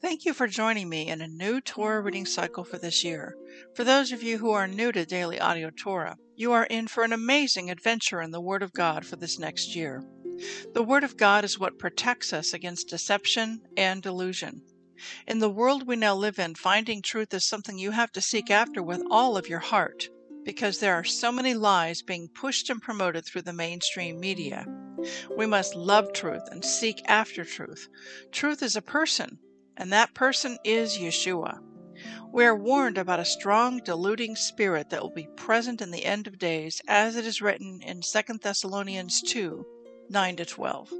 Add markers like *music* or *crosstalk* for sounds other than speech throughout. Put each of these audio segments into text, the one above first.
Thank you for joining me in a new Torah reading cycle for this year. For those of you who are new to Daily Audio Torah, you are in for an amazing adventure in the Word of God for this next year. The Word of God is what protects us against deception and delusion. In the world we now live in, finding truth is something you have to seek after with all of your heart, because there are so many lies being pushed and promoted through the mainstream media. We must love truth and seek after truth. Truth is a person, and that person is Yeshua. We are warned about a strong, deluding spirit that will be present in the end of days, as it is written in 2 Thessalonians 2 9 12.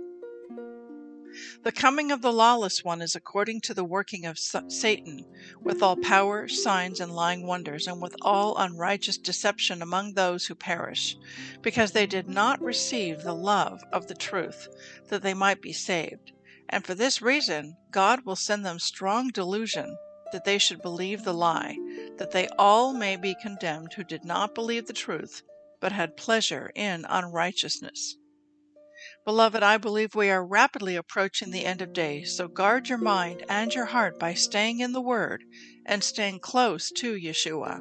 The coming of the lawless one is according to the working of Satan, with all power, signs, and lying wonders, and with all unrighteous deception among those who perish, because they did not receive the love of the truth, that they might be saved. And for this reason, God will send them strong delusion, that they should believe the lie, that they all may be condemned who did not believe the truth, but had pleasure in unrighteousness. Beloved, I believe we are rapidly approaching the end of days, so guard your mind and your heart by staying in the Word and staying close to Yeshua.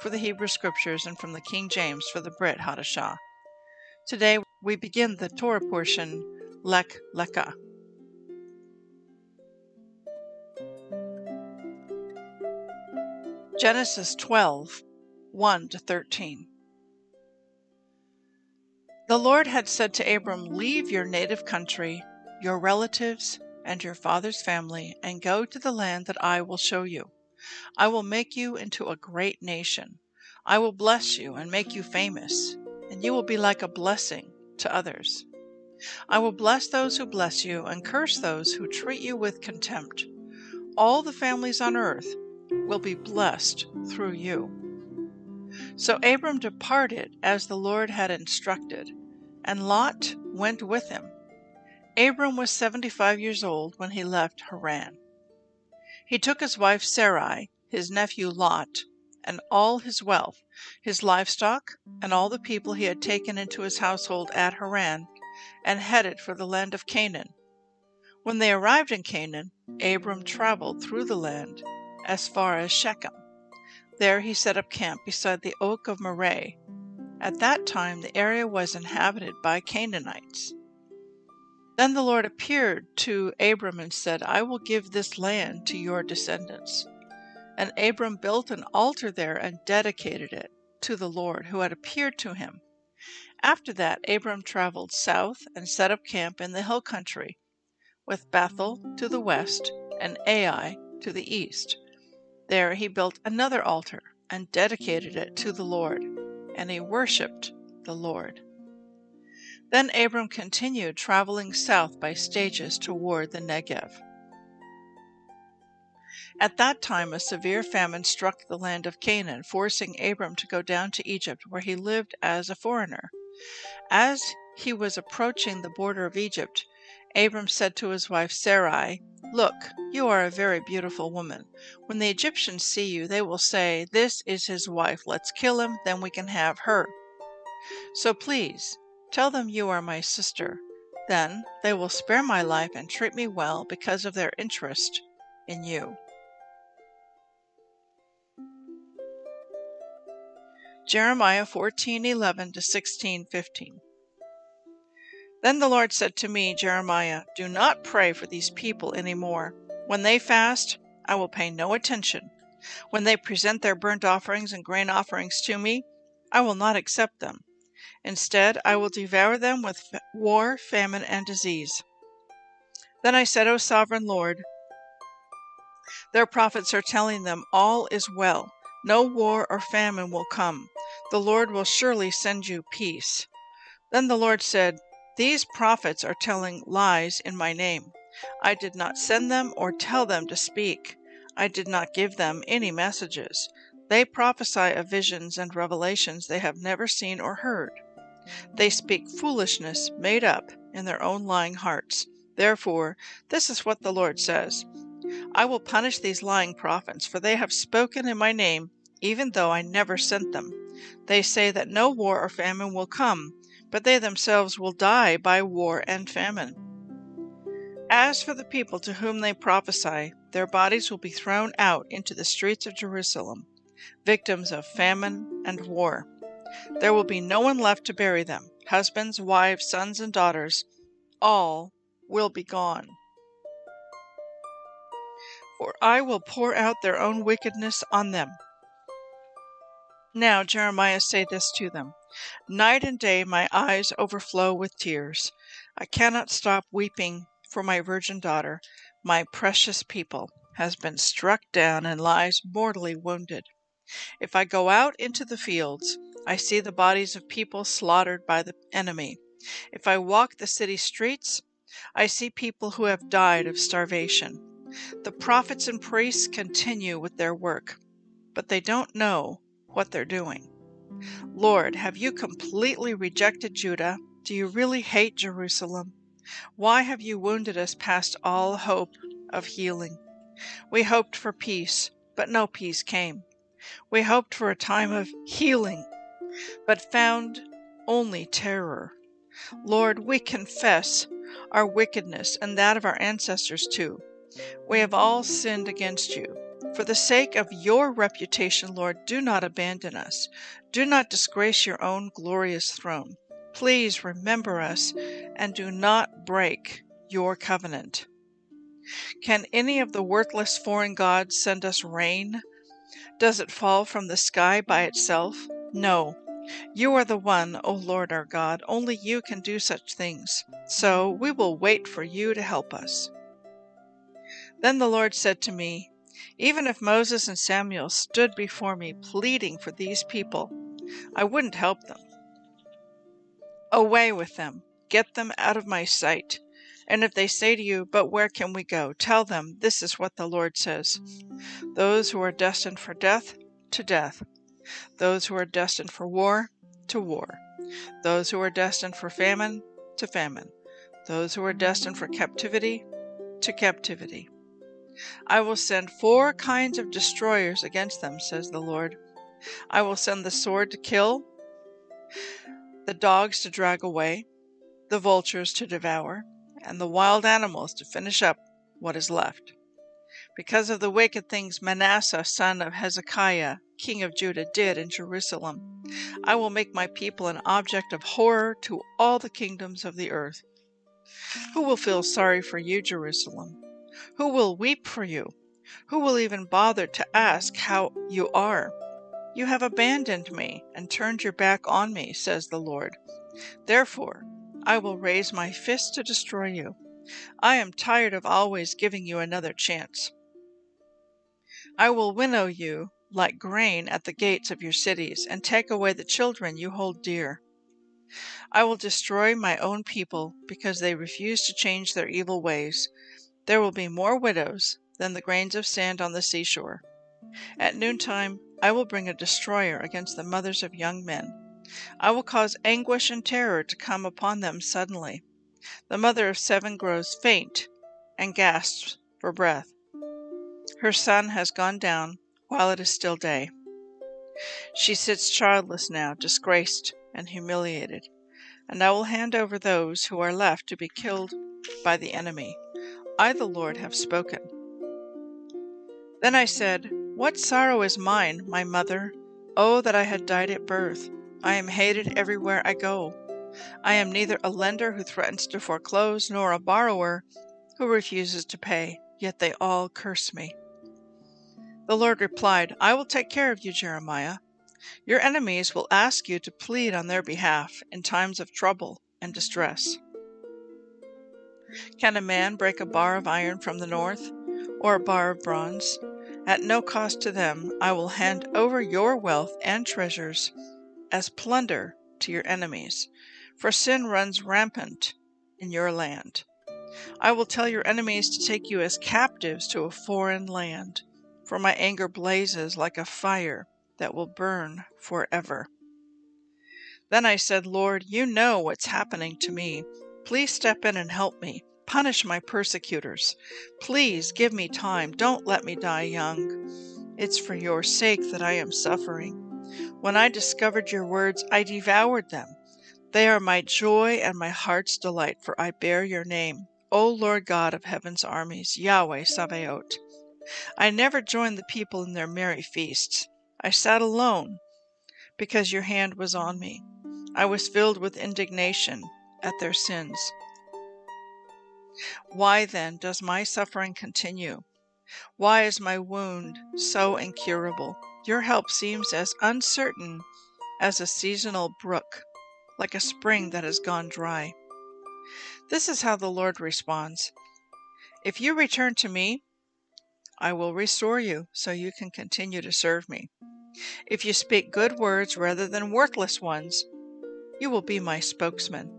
for the Hebrew Scriptures and from the King James for the Brit Hadashah. Today we begin the Torah portion Lech Lecha. Genesis 12 1 to 13. The Lord had said to Abram, Leave your native country, your relatives, and your father's family, and go to the land that I will show you. I will make you into a great nation. I will bless you and make you famous, and you will be like a blessing to others. I will bless those who bless you, and curse those who treat you with contempt. All the families on earth will be blessed through you. So Abram departed as the Lord had instructed, and Lot went with him. Abram was seventy five years old when he left Haran. He took his wife Sarai, his nephew Lot, and all his wealth, his livestock, and all the people he had taken into his household at Haran, and headed for the land of Canaan. When they arrived in Canaan, Abram traveled through the land as far as Shechem. There he set up camp beside the oak of Mamre. At that time the area was inhabited by Canaanites. Then the Lord appeared to Abram and said, I will give this land to your descendants. And Abram built an altar there and dedicated it to the Lord who had appeared to him. After that, Abram traveled south and set up camp in the hill country, with Bethel to the west and Ai to the east. There he built another altar and dedicated it to the Lord, and he worshipped the Lord. Then Abram continued traveling south by stages toward the Negev. At that time, a severe famine struck the land of Canaan, forcing Abram to go down to Egypt, where he lived as a foreigner. As he was approaching the border of Egypt, Abram said to his wife Sarai, Look, you are a very beautiful woman. When the Egyptians see you, they will say, This is his wife. Let's kill him, then we can have her. So please, tell them you are my sister. Then they will spare my life and treat me well because of their interest in you. Jeremiah 14:11 to 16:15 Then the Lord said to me, Jeremiah, do not pray for these people any more. When they fast, I will pay no attention. When they present their burnt offerings and grain offerings to me, I will not accept them. Instead, I will devour them with war, famine, and disease. Then I said, O sovereign Lord, their prophets are telling them all is well. No war or famine will come. The Lord will surely send you peace. Then the Lord said, These prophets are telling lies in my name. I did not send them or tell them to speak. I did not give them any messages. They prophesy of visions and revelations they have never seen or heard. They speak foolishness made up in their own lying hearts. Therefore, this is what the Lord says I will punish these lying prophets, for they have spoken in my name, even though I never sent them. They say that no war or famine will come, but they themselves will die by war and famine. As for the people to whom they prophesy, their bodies will be thrown out into the streets of Jerusalem, victims of famine and war. There will be no one left to bury them husbands, wives, sons, and daughters, all will be gone. For I will pour out their own wickedness on them now Jeremiah say this to them Night and day my eyes overflow with tears. I cannot stop weeping for my virgin daughter, my precious people, has been struck down and lies mortally wounded. If I go out into the fields, I see the bodies of people slaughtered by the enemy. If I walk the city streets, I see people who have died of starvation. The prophets and priests continue with their work, but they don't know what they're doing. Lord, have you completely rejected Judah? Do you really hate Jerusalem? Why have you wounded us past all hope of healing? We hoped for peace, but no peace came. We hoped for a time of healing, but found only terror. Lord, we confess our wickedness and that of our ancestors too. We have all sinned against you. For the sake of your reputation, Lord, do not abandon us. Do not disgrace your own glorious throne. Please remember us and do not break your covenant. Can any of the worthless foreign gods send us rain? Does it fall from the sky by itself? No. You are the one, O Lord our God. Only you can do such things. So we will wait for you to help us. Then the Lord said to me, even if Moses and Samuel stood before me pleading for these people, I wouldn't help them. Away with them! Get them out of my sight! And if they say to you, But where can we go? tell them, This is what the Lord says Those who are destined for death, to death. Those who are destined for war, to war. Those who are destined for famine, to famine. Those who are destined for captivity, to captivity. I will send four kinds of destroyers against them, says the Lord. I will send the sword to kill, the dogs to drag away, the vultures to devour, and the wild animals to finish up what is left. Because of the wicked things Manasseh, son of Hezekiah, king of Judah, did in Jerusalem, I will make my people an object of horror to all the kingdoms of the earth. Who will feel sorry for you, Jerusalem? Who will weep for you? Who will even bother to ask how you are? You have abandoned me and turned your back on me, says the Lord. Therefore, I will raise my fist to destroy you. I am tired of always giving you another chance. I will winnow you like grain at the gates of your cities, and take away the children you hold dear. I will destroy my own people because they refuse to change their evil ways. There will be more widows than the grains of sand on the seashore. At noontime I will bring a destroyer against the mothers of young men. I will cause anguish and terror to come upon them suddenly. The mother of seven grows faint and gasps for breath. Her son has gone down while it is still day. She sits childless now, disgraced and humiliated, and I will hand over those who are left to be killed by the enemy. I, the Lord, have spoken. Then I said, What sorrow is mine, my mother? Oh, that I had died at birth! I am hated everywhere I go. I am neither a lender who threatens to foreclose, nor a borrower who refuses to pay, yet they all curse me. The Lord replied, I will take care of you, Jeremiah. Your enemies will ask you to plead on their behalf in times of trouble and distress. Can a man break a bar of iron from the north, or a bar of bronze? At no cost to them I will hand over your wealth and treasures as plunder to your enemies, for sin runs rampant in your land. I will tell your enemies to take you as captives to a foreign land, for my anger blazes like a fire that will burn forever. Then I said, Lord, you know what's happening to me. Please step in and help me. Punish my persecutors. Please give me time. Don't let me die young. It's for your sake that I am suffering. When I discovered your words, I devoured them. They are my joy and my heart's delight, for I bear your name, O Lord God of heaven's armies, Yahweh Sabaoth. I never joined the people in their merry feasts. I sat alone because your hand was on me. I was filled with indignation at their sins. Why then does my suffering continue? Why is my wound so incurable? Your help seems as uncertain as a seasonal brook, like a spring that has gone dry. This is how the Lord responds If you return to me, I will restore you so you can continue to serve me. If you speak good words rather than worthless ones, you will be my spokesman.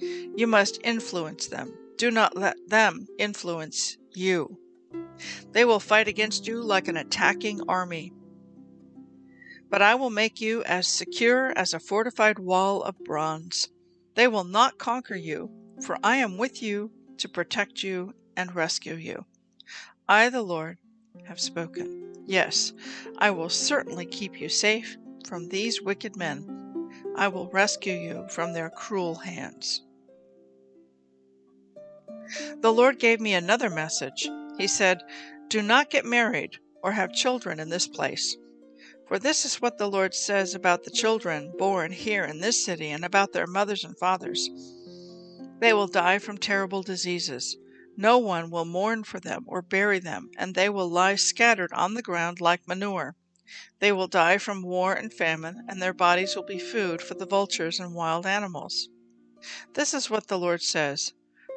You must influence them. Do not let them influence you. They will fight against you like an attacking army. But I will make you as secure as a fortified wall of bronze. They will not conquer you, for I am with you to protect you and rescue you. I, the Lord, have spoken. Yes, I will certainly keep you safe from these wicked men. I will rescue you from their cruel hands. The Lord gave me another message. He said, Do not get married or have children in this place. For this is what the Lord says about the children born here in this city and about their mothers and fathers. They will die from terrible diseases. No one will mourn for them or bury them, and they will lie scattered on the ground like manure. They will die from war and famine, and their bodies will be food for the vultures and wild animals. This is what the Lord says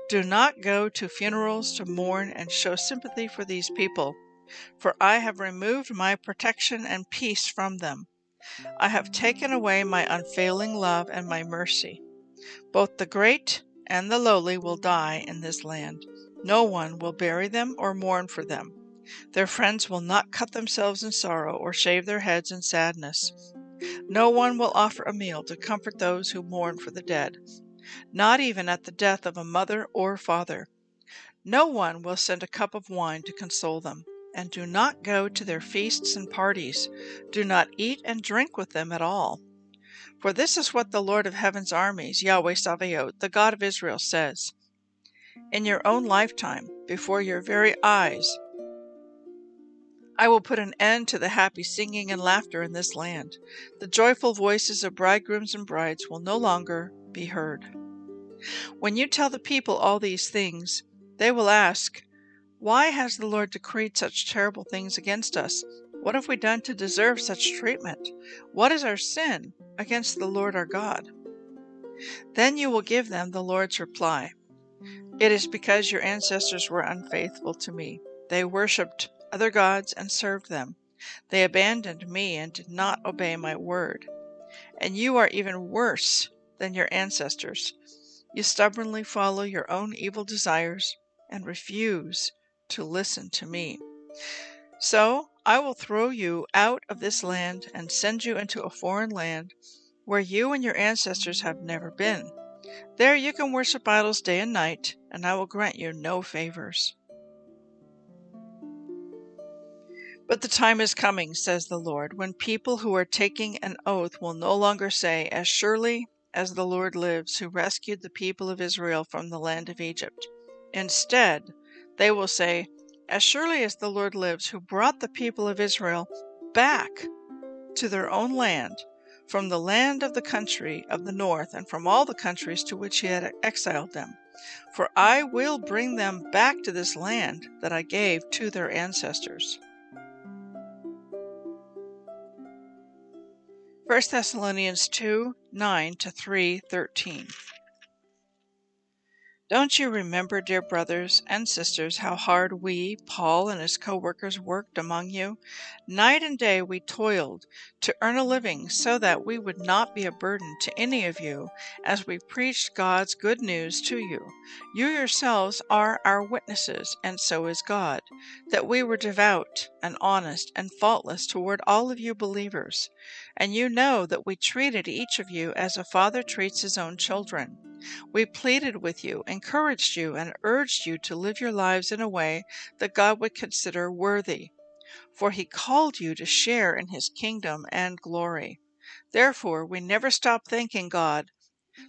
Do not go to funerals to mourn and show sympathy for these people, for I have removed my protection and peace from them. I have taken away my unfailing love and my mercy. Both the great and the lowly will die in this land. No one will bury them or mourn for them. Their friends will not cut themselves in sorrow or shave their heads in sadness. No one will offer a meal to comfort those who mourn for the dead, not even at the death of a mother or father. No one will send a cup of wine to console them. And do not go to their feasts and parties. Do not eat and drink with them at all. For this is what the Lord of heaven's armies, Yahweh Sabaoth, the God of Israel, says in your own lifetime, before your very eyes. I will put an end to the happy singing and laughter in this land. The joyful voices of bridegrooms and brides will no longer be heard. When you tell the people all these things, they will ask, Why has the Lord decreed such terrible things against us? What have we done to deserve such treatment? What is our sin against the Lord our God? Then you will give them the Lord's reply. It is because your ancestors were unfaithful to me. They worshipped other gods and served them. They abandoned me and did not obey my word. And you are even worse than your ancestors. You stubbornly follow your own evil desires and refuse to listen to me. So I will throw you out of this land and send you into a foreign land where you and your ancestors have never been. There you can worship idols day and night, and I will grant you no favors. But the time is coming, says the Lord, when people who are taking an oath will no longer say, As surely as the Lord lives, who rescued the people of Israel from the land of Egypt. Instead, they will say, As surely as the Lord lives, who brought the people of Israel back to their own land, from the land of the country of the north, and from all the countries to which he had exiled them. For I will bring them back to this land that I gave to their ancestors. 1 Thessalonians 2 9 to 3 13. Don't you remember, dear brothers and sisters, how hard we, Paul and his co workers, worked among you? Night and day we toiled to earn a living so that we would not be a burden to any of you as we preached God's good news to you. You yourselves are our witnesses, and so is God, that we were devout and honest and faultless toward all of you believers. And you know that we treated each of you as a father treats his own children. We pleaded with you, encouraged you, and urged you to live your lives in a way that God would consider worthy, for He called you to share in His kingdom and glory. Therefore, we never stopped thanking God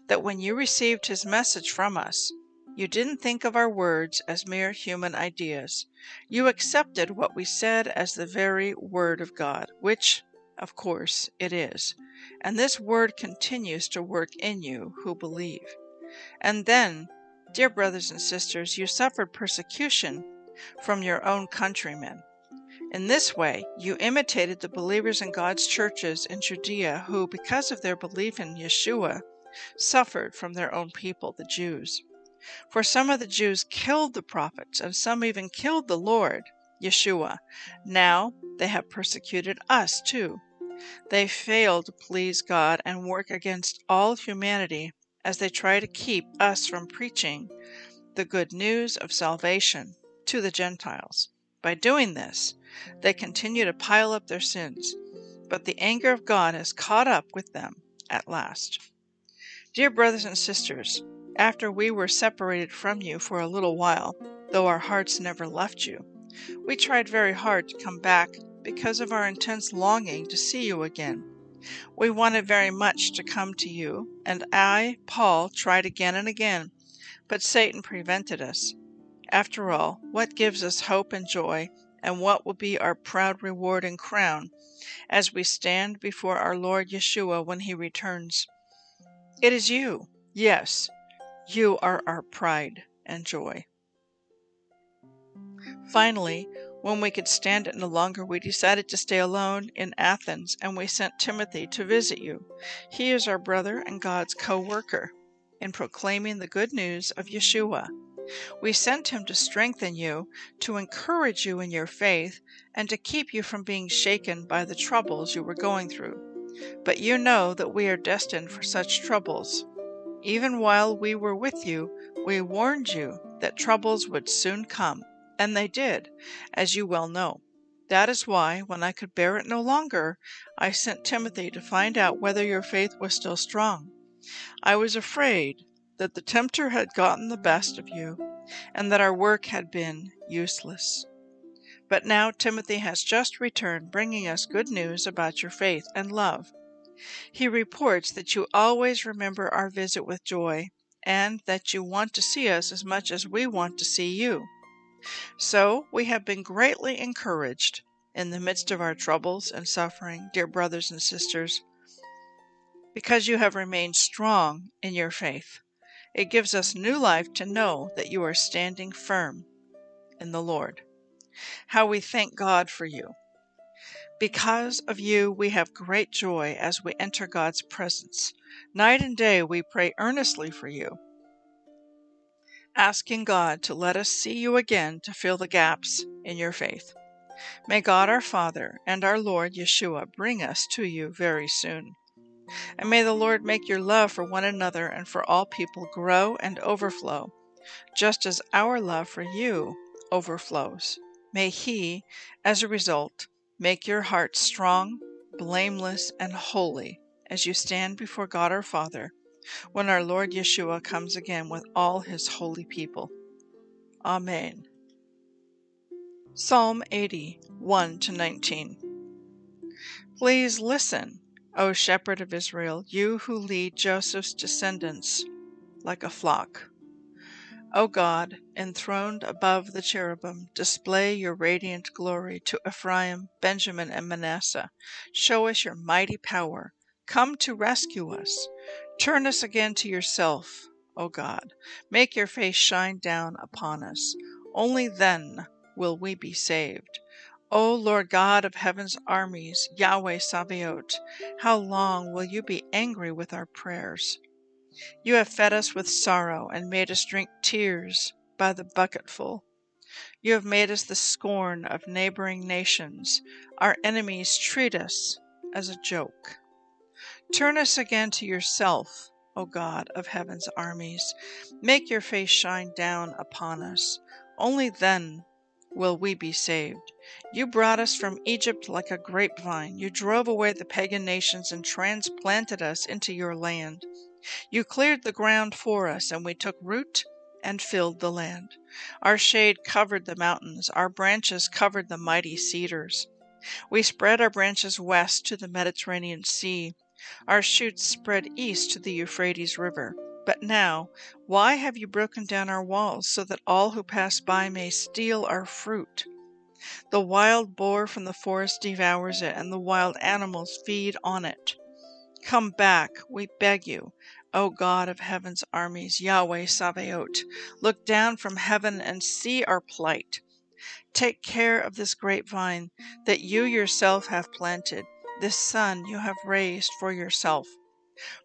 that when you received His message from us, you didn't think of our words as mere human ideas. You accepted what we said as the very Word of God, which, of course, it is. And this Word continues to work in you who believe. And then, dear brothers and sisters, you suffered persecution from your own countrymen. In this way, you imitated the believers in God's churches in Judea who, because of their belief in Yeshua, suffered from their own people, the Jews. For some of the Jews killed the prophets, and some even killed the Lord, Yeshua. Now they have persecuted us too. They fail to please God and work against all humanity as they try to keep us from preaching the good news of salvation to the Gentiles. By doing this, they continue to pile up their sins, but the anger of God has caught up with them at last. Dear brothers and sisters, after we were separated from you for a little while, though our hearts never left you, we tried very hard to come back because of our intense longing to see you again. We wanted very much to come to you, and I, Paul, tried again and again, but Satan prevented us. After all, what gives us hope and joy, and what will be our proud reward and crown as we stand before our Lord Yeshua when he returns? It is you. Yes, you are our pride and joy. Finally, when we could stand it no longer, we decided to stay alone in Athens, and we sent Timothy to visit you. He is our brother and God's co worker in proclaiming the good news of Yeshua. We sent him to strengthen you, to encourage you in your faith, and to keep you from being shaken by the troubles you were going through. But you know that we are destined for such troubles. Even while we were with you, we warned you that troubles would soon come. And they did, as you well know. That is why, when I could bear it no longer, I sent Timothy to find out whether your faith was still strong. I was afraid that the tempter had gotten the best of you, and that our work had been useless. But now Timothy has just returned, bringing us good news about your faith and love. He reports that you always remember our visit with joy, and that you want to see us as much as we want to see you. So we have been greatly encouraged in the midst of our troubles and suffering, dear brothers and sisters, because you have remained strong in your faith. It gives us new life to know that you are standing firm in the Lord. How we thank God for you. Because of you, we have great joy as we enter God's presence. Night and day, we pray earnestly for you asking God to let us see you again to fill the gaps in your faith. May God our Father and our Lord Yeshua bring us to you very soon. And may the Lord make your love for one another and for all people grow and overflow, just as our love for you overflows. May He, as a result, make your heart strong, blameless, and holy as you stand before God our Father when our Lord Yeshua comes again with all his holy people. Amen. Psalm 80, 1 to 19. Please listen, O shepherd of Israel, you who lead Joseph's descendants like a flock. O God, enthroned above the cherubim, display your radiant glory to Ephraim, Benjamin, and Manasseh. Show us your mighty power. Come to rescue us. Turn us again to yourself, O God. Make your face shine down upon us. Only then will we be saved. O Lord God of heaven's armies, Yahweh Sabaoth, how long will you be angry with our prayers? You have fed us with sorrow and made us drink tears by the bucketful. You have made us the scorn of neighboring nations. Our enemies treat us as a joke. Turn us again to yourself, O God of heaven's armies. Make your face shine down upon us. Only then will we be saved. You brought us from Egypt like a grapevine. You drove away the pagan nations and transplanted us into your land. You cleared the ground for us, and we took root and filled the land. Our shade covered the mountains, our branches covered the mighty cedars. We spread our branches west to the Mediterranean Sea. Our shoots spread east to the Euphrates River. But now, why have you broken down our walls so that all who pass by may steal our fruit? The wild boar from the forest devours it, and the wild animals feed on it. Come back, we beg you, O God of heaven's armies, Yahweh Sabaoth. Look down from heaven and see our plight. Take care of this grapevine that you yourself have planted, this son you have raised for yourself.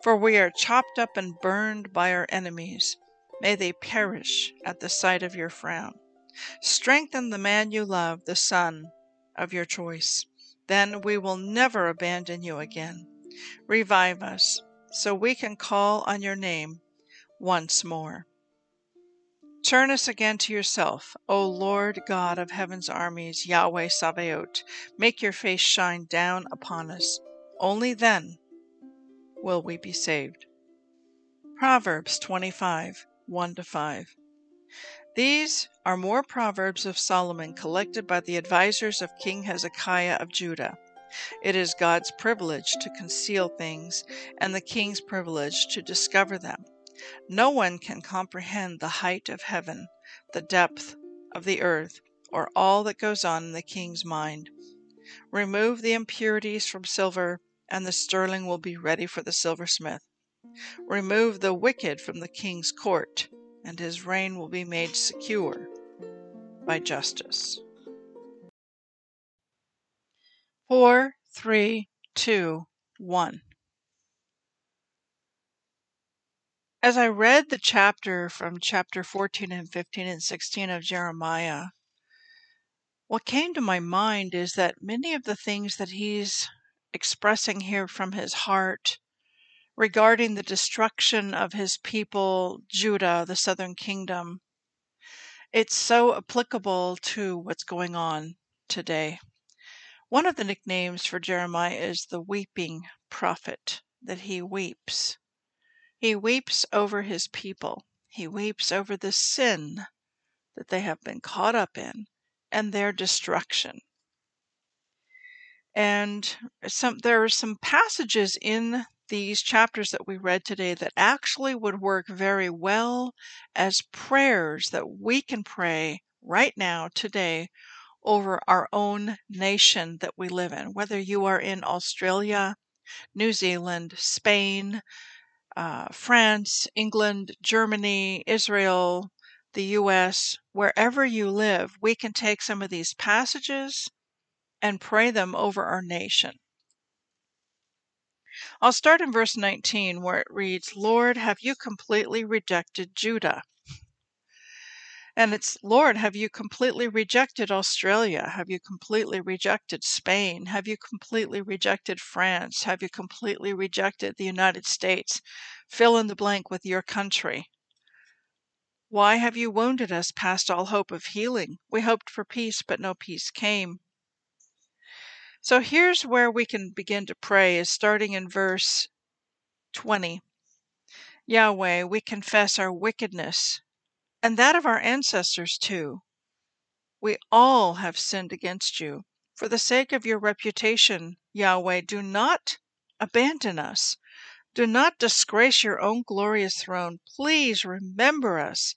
For we are chopped up and burned by our enemies. May they perish at the sight of your frown. Strengthen the man you love, the son of your choice. Then we will never abandon you again. Revive us, so we can call on your name once more. Turn us again to yourself, O Lord God of heaven's armies, Yahweh Sabaoth. Make your face shine down upon us. Only then will we be saved. Proverbs 25 1 5. These are more proverbs of Solomon collected by the advisers of King Hezekiah of Judah. It is God's privilege to conceal things, and the king's privilege to discover them. No one can comprehend the height of heaven, the depth of the earth, or all that goes on in the king's mind. Remove the impurities from silver, and the sterling will be ready for the silversmith. Remove the wicked from the king's court, and his reign will be made secure by justice. 4, 3, 2, 1. As I read the chapter from chapter 14 and 15 and 16 of Jeremiah, what came to my mind is that many of the things that he's expressing here from his heart regarding the destruction of his people, Judah, the southern kingdom, it's so applicable to what's going on today. One of the nicknames for Jeremiah is the weeping prophet, that he weeps. He weeps over his people. He weeps over the sin that they have been caught up in and their destruction. And some there are some passages in these chapters that we read today that actually would work very well as prayers that we can pray right now today over our own nation that we live in, whether you are in Australia, New Zealand, Spain, uh, France, England, Germany, Israel, the US, wherever you live, we can take some of these passages and pray them over our nation. I'll start in verse 19 where it reads, Lord, have you completely rejected Judah? And it's, Lord, have you completely rejected Australia? Have you completely rejected Spain? Have you completely rejected France? Have you completely rejected the United States? Fill in the blank with your country. Why have you wounded us past all hope of healing? We hoped for peace, but no peace came. So here's where we can begin to pray, is starting in verse 20. Yahweh, we confess our wickedness and that of our ancestors too. We all have sinned against you. For the sake of your reputation, Yahweh, do not abandon us. Do not disgrace your own glorious throne. Please remember us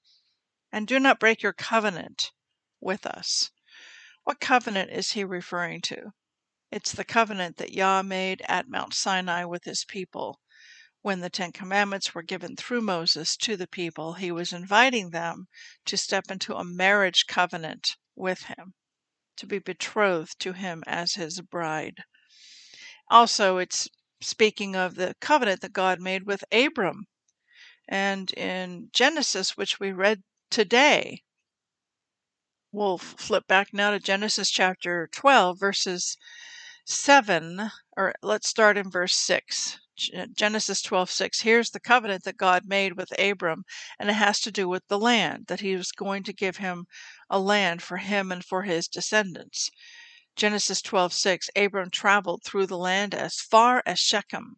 and do not break your covenant with us. What covenant is he referring to? It's the covenant that Yah made at Mount Sinai with his people. When the Ten Commandments were given through Moses to the people, he was inviting them to step into a marriage covenant with him, to be betrothed to him as his bride. Also, it's speaking of the covenant that God made with Abram. And in Genesis, which we read today, we'll flip back now to Genesis chapter 12, verses 7, or let's start in verse 6. Genesis 12:6 here's the covenant that God made with Abram and it has to do with the land that he was going to give him a land for him and for his descendants. Genesis 12:6 Abram traveled through the land as far as Shechem.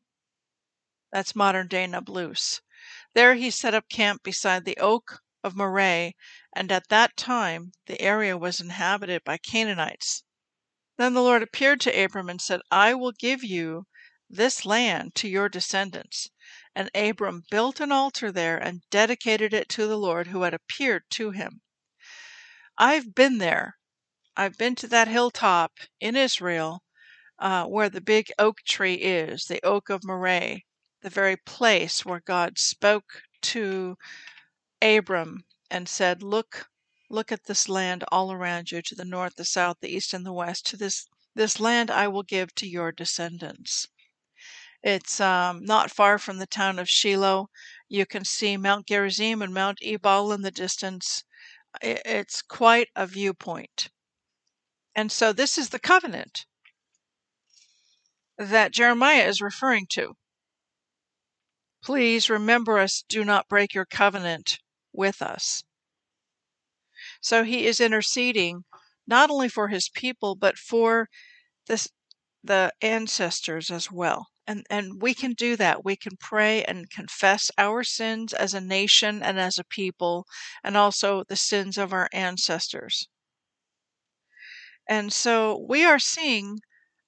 That's modern day Nablus. There he set up camp beside the oak of Moreh, and at that time the area was inhabited by Canaanites. Then the Lord appeared to Abram and said, I will give you this land to your descendants. And Abram built an altar there and dedicated it to the Lord who had appeared to him. I've been there. I've been to that hilltop in Israel uh, where the big oak tree is, the oak of Moreh, the very place where God spoke to Abram and said, Look, look at this land all around you, to the north, the south, the east, and the west. To this this land I will give to your descendants. It's um, not far from the town of Shiloh. You can see Mount Gerizim and Mount Ebal in the distance. It's quite a viewpoint. And so this is the covenant that Jeremiah is referring to. Please remember us, do not break your covenant with us. So he is interceding not only for his people, but for this, the ancestors as well and and we can do that. We can pray and confess our sins as a nation and as a people and also the sins of our ancestors. And so we are seeing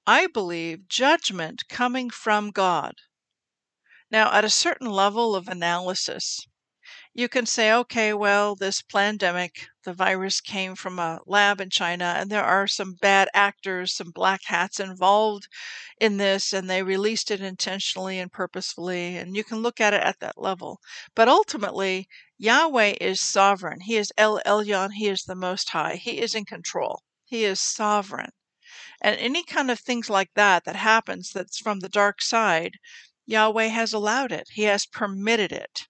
i believe judgment coming from god. Now at a certain level of analysis you can say, okay, well, this pandemic, the virus came from a lab in China, and there are some bad actors, some black hats involved in this, and they released it intentionally and purposefully. And you can look at it at that level. But ultimately, Yahweh is sovereign. He is El Elyon. He is the Most High. He is in control. He is sovereign. And any kind of things like that that happens that's from the dark side, Yahweh has allowed it. He has permitted it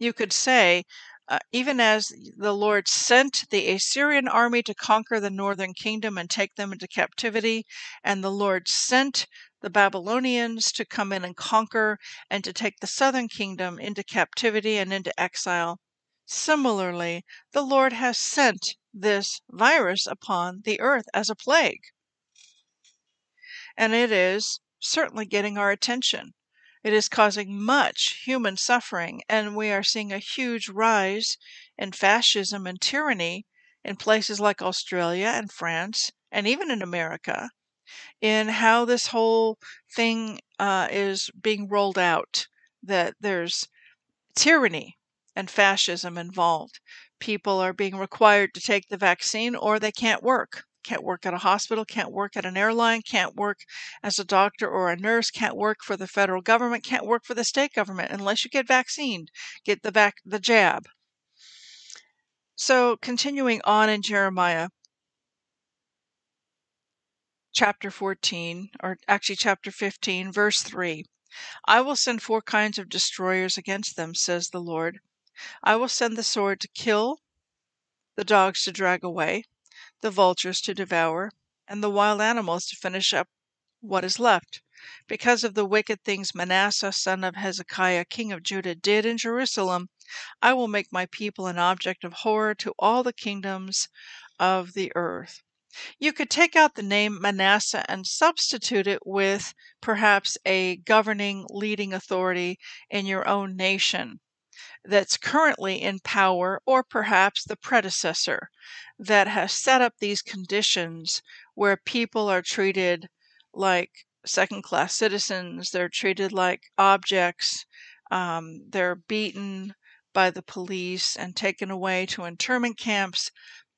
you could say, uh, even as the Lord sent the Assyrian army to conquer the northern kingdom and take them into captivity, and the Lord sent the Babylonians to come in and conquer and to take the southern kingdom into captivity and into exile. Similarly, the Lord has sent this virus upon the earth as a plague. And it is certainly getting our attention. It is causing much human suffering, and we are seeing a huge rise in fascism and tyranny in places like Australia and France, and even in America, in how this whole thing uh, is being rolled out. That there's tyranny and fascism involved. People are being required to take the vaccine or they can't work can't work at a hospital, can't work at an airline, can't work as a doctor or a nurse, can't work for the federal government, can't work for the state government unless you get vaccinated, get the vac- the jab. So continuing on in Jeremiah chapter 14 or actually chapter 15 verse 3 I will send four kinds of destroyers against them says the Lord I will send the sword to kill the dogs to drag away the vultures to devour, and the wild animals to finish up what is left, because of the wicked things Manasseh son of Hezekiah king of Judah did in Jerusalem, I will make my people an object of horror to all the kingdoms of the earth. You could take out the name Manasseh and substitute it with perhaps a governing leading authority in your own nation that's currently in power, or perhaps the predecessor that has set up these conditions where people are treated like second class citizens, they're treated like objects, um, they're beaten by the police and taken away to internment camps.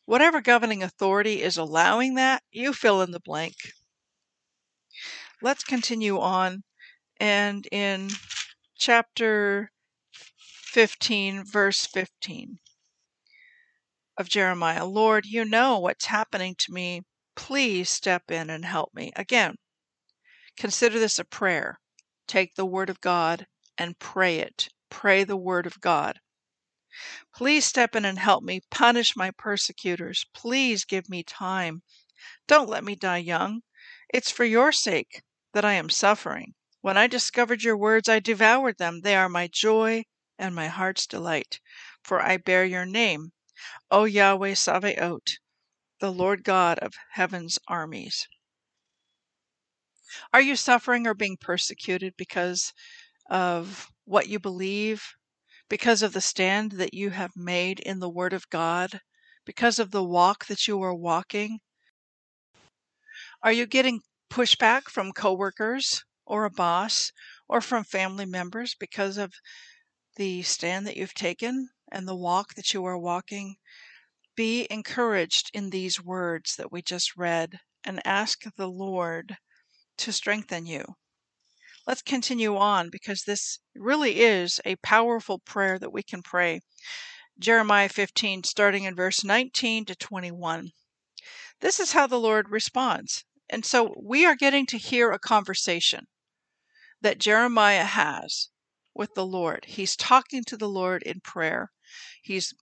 Whatever governing authority is allowing that, you fill in the blank. Let's continue on. And in chapter 15, verse 15 of Jeremiah Lord, you know what's happening to me. Please step in and help me. Again, consider this a prayer. Take the word of God and pray it. Pray the word of God. Please step in and help me punish my persecutors. Please give me time. Don't let me die young. It's for your sake that I am suffering. When I discovered your words, I devoured them. They are my joy and my heart's delight, for I bear your name, O Yahweh Sabaoth, the Lord God of heaven's armies. Are you suffering or being persecuted because of what you believe, because of the stand that you have made in the Word of God, because of the walk that you are walking? Are you getting pushback from coworkers or a boss or from family members because of the stand that you've taken and the walk that you are walking? Be encouraged in these words that we just read and ask the Lord to strengthen you. Let's continue on because this really is a powerful prayer that we can pray. Jeremiah 15, starting in verse 19 to 21. This is how the Lord responds. And so we are getting to hear a conversation that Jeremiah has with the Lord. He's talking to the Lord in prayer. He's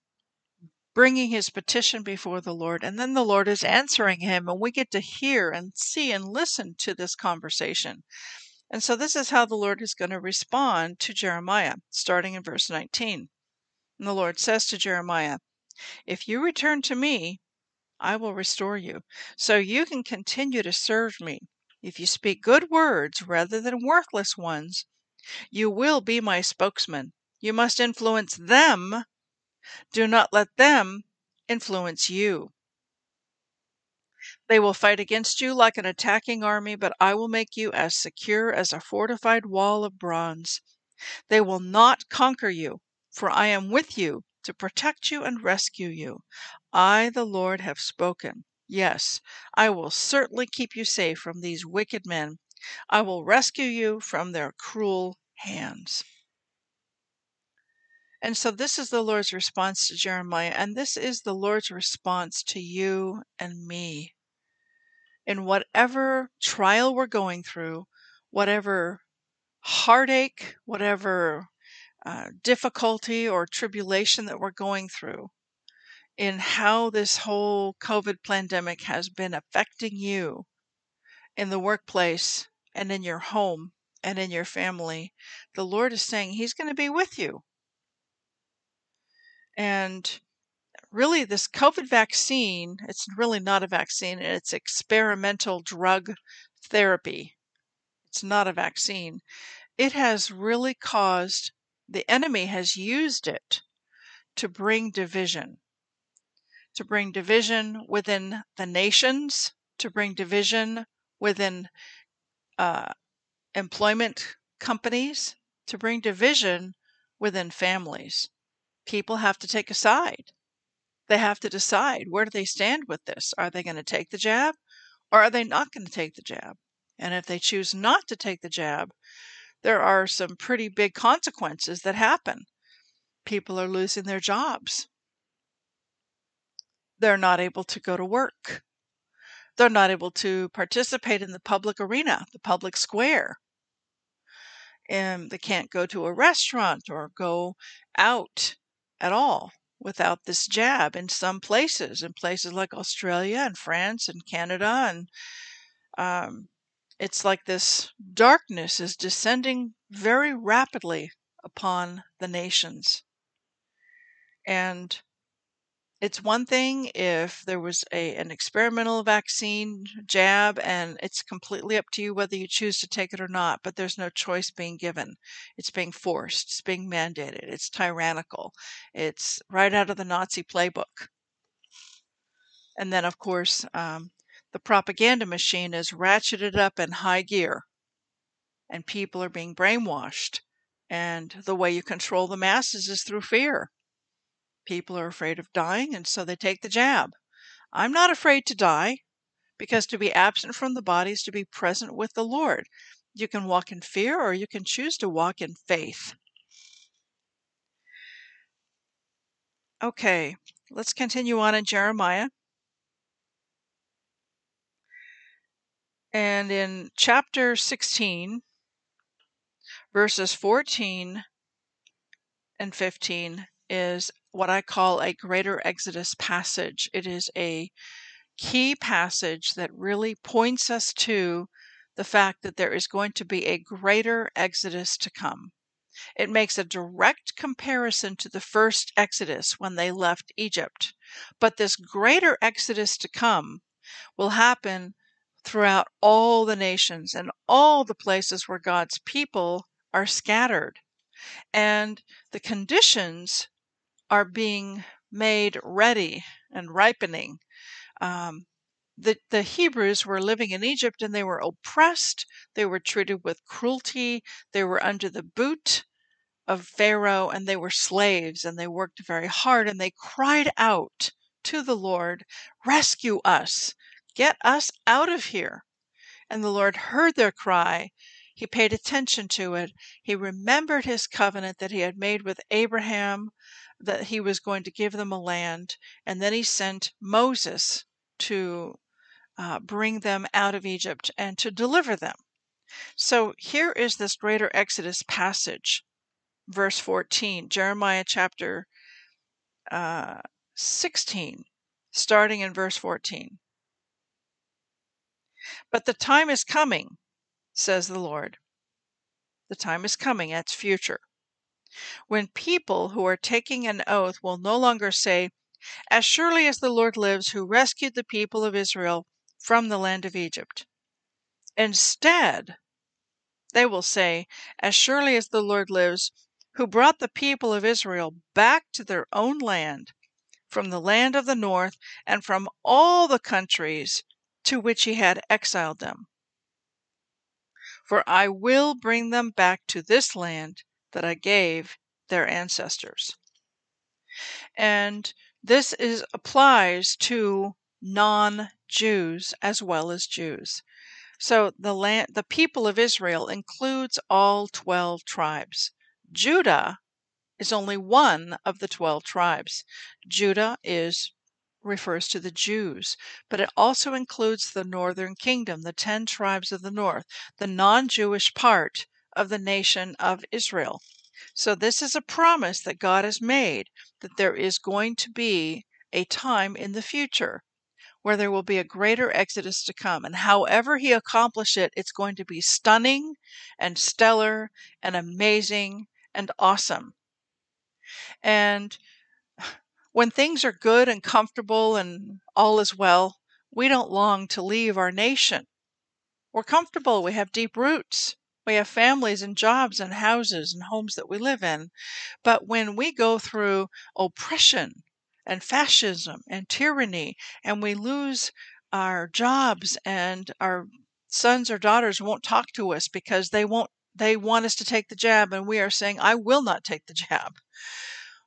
bringing his petition before the Lord, and then the Lord is answering him, and we get to hear and see and listen to this conversation. And so this is how the Lord is going to respond to Jeremiah, starting in verse 19. And the Lord says to Jeremiah, If you return to me, I will restore you, so you can continue to serve me. If you speak good words rather than worthless ones, you will be my spokesman. You must influence them. Do not let them influence you. They will fight against you like an attacking army, but I will make you as secure as a fortified wall of bronze. They will not conquer you, for I am with you to protect you and rescue you. I, the Lord, have spoken. Yes, I will certainly keep you safe from these wicked men. I will rescue you from their cruel hands. And so, this is the Lord's response to Jeremiah, and this is the Lord's response to you and me in whatever trial we're going through, whatever heartache, whatever uh, difficulty or tribulation that we're going through, in how this whole COVID pandemic has been affecting you in the workplace and in your home and in your family, the Lord is saying He's going to be with you. And really this COVID vaccine, it's really not a vaccine, it's experimental drug therapy. It's not a vaccine. It has really caused, the enemy has used it to bring division, to bring division within the nations, to bring division within uh, employment companies, to bring division within families. People have to take a side. They have to decide where do they stand with this? Are they going to take the jab or are they not going to take the jab? And if they choose not to take the jab, there are some pretty big consequences that happen. People are losing their jobs. They're not able to go to work. They're not able to participate in the public arena, the public square. And they can't go to a restaurant or go out at all without this jab in some places, in places like Australia and France and Canada. And um, it's like this darkness is descending very rapidly upon the nations. And it's one thing if there was a an experimental vaccine jab and it's completely up to you whether you choose to take it or not, but there's no choice being given. It's being forced, it's being mandated, it's tyrannical. It's right out of the Nazi playbook. And then, of course, um, the propaganda machine is ratcheted up in high gear, and people are being brainwashed. And the way you control the masses is through fear. People are afraid of dying, and so they take the jab. I'm not afraid to die because to be absent from the body is to be present with the Lord. You can walk in fear or you can choose to walk in faith. Okay, let's continue on in Jeremiah. And in chapter 16, verses 14 and 15 is what I call a greater Exodus passage. It is a key passage that really points us to the fact that there is going to be a greater Exodus to come. It makes a direct comparison to the first Exodus when they left Egypt. But this greater Exodus to come will happen throughout all the nations and all the places where God's people are scattered. And the conditions are being made ready and ripening. Um, the, the Hebrews were living in Egypt and they were oppressed. They were treated with cruelty. They were under the boot of Pharaoh and they were slaves and they worked very hard and they cried out to the Lord, Rescue us! Get us out of here! And the Lord heard their cry he paid attention to it. He remembered his covenant that he had made with Abraham, that he was going to give them a land. And then he sent Moses to uh, bring them out of Egypt and to deliver them. So here is this greater Exodus passage, verse 14, Jeremiah chapter uh, 16, starting in verse 14. But the time is coming says the Lord. The time is coming, that's future, when people who are taking an oath will no longer say, As surely as the Lord lives, who rescued the people of Israel from the land of Egypt. Instead, they will say, As surely as the Lord lives, who brought the people of Israel back to their own land, from the land of the north, and from all the countries to which he had exiled them for I will bring them back to this land that I gave their ancestors. And this is applies to non-Jews as well as Jews. So the land the people of Israel includes all 12 tribes. Judah is only one of the 12 tribes. Judah is refers to the Jews, but it also includes the northern kingdom, the 10 tribes of the north, the non Jewish part of the nation of Israel. So, this is a promise that God has made that there is going to be a time in the future where there will be a greater exodus to come. And however he accomplish it, it's going to be stunning and stellar and amazing and awesome. And when things are good and comfortable and all is well, we don't long to leave our nation. We're comfortable, we have deep roots, we have families and jobs and houses and homes that we live in. But when we go through oppression and fascism and tyranny and we lose our jobs and our sons or daughters won't talk to us because they won't they want us to take the jab and we are saying I will not take the jab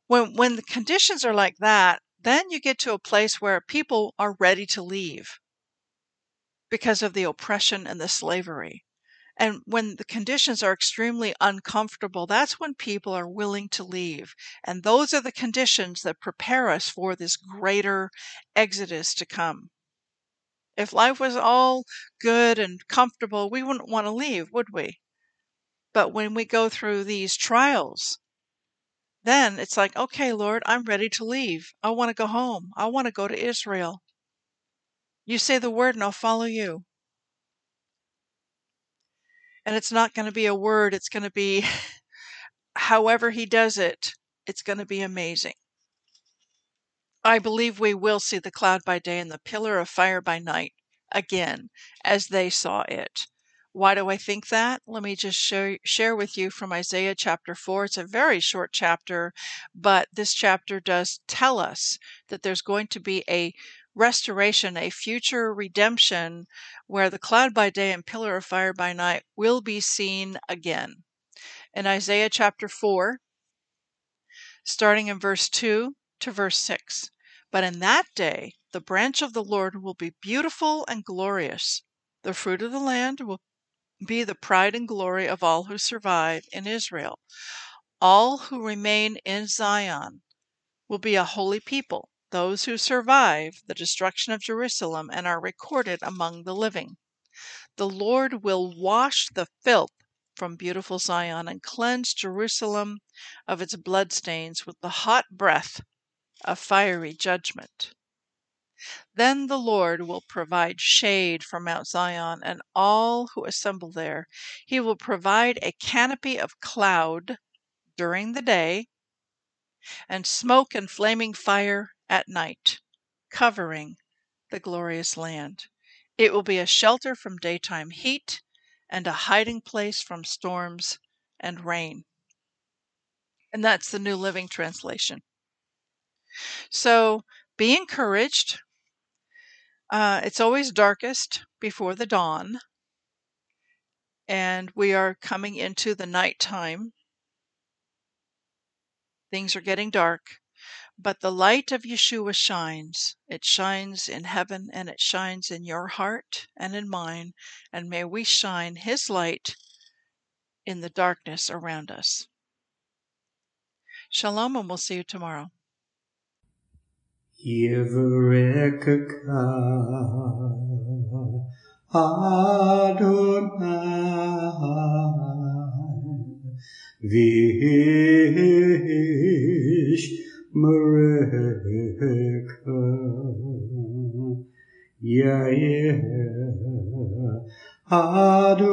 when when the conditions are like that, then you get to a place where people are ready to leave because of the oppression and the slavery. And when the conditions are extremely uncomfortable, that's when people are willing to leave. And those are the conditions that prepare us for this greater exodus to come. If life was all good and comfortable, we wouldn't want to leave, would we? But when we go through these trials, then it's like, okay, Lord, I'm ready to leave. I want to go home. I want to go to Israel. You say the word and I'll follow you. And it's not going to be a word, it's going to be *laughs* however he does it, it's going to be amazing. I believe we will see the cloud by day and the pillar of fire by night again as they saw it. Why do I think that? Let me just share, share with you from Isaiah chapter 4. It's a very short chapter, but this chapter does tell us that there's going to be a restoration, a future redemption where the cloud by day and pillar of fire by night will be seen again. In Isaiah chapter 4, starting in verse 2 to verse 6. But in that day the branch of the Lord will be beautiful and glorious. The fruit of the land will be the pride and glory of all who survive in Israel. All who remain in Zion will be a holy people, those who survive the destruction of Jerusalem and are recorded among the living. The Lord will wash the filth from beautiful Zion and cleanse Jerusalem of its bloodstains with the hot breath of fiery judgment. Then the Lord will provide shade for Mount Zion and all who assemble there. He will provide a canopy of cloud during the day and smoke and flaming fire at night, covering the glorious land. It will be a shelter from daytime heat and a hiding place from storms and rain. And that's the New Living Translation. So be encouraged. Uh, it's always darkest before the dawn, and we are coming into the nighttime. Things are getting dark, but the light of Yeshua shines. It shines in heaven and it shines in your heart and in mine, and may we shine His light in the darkness around us. Shalom, and we'll see you tomorrow. Adonai Mereka Yair Adonai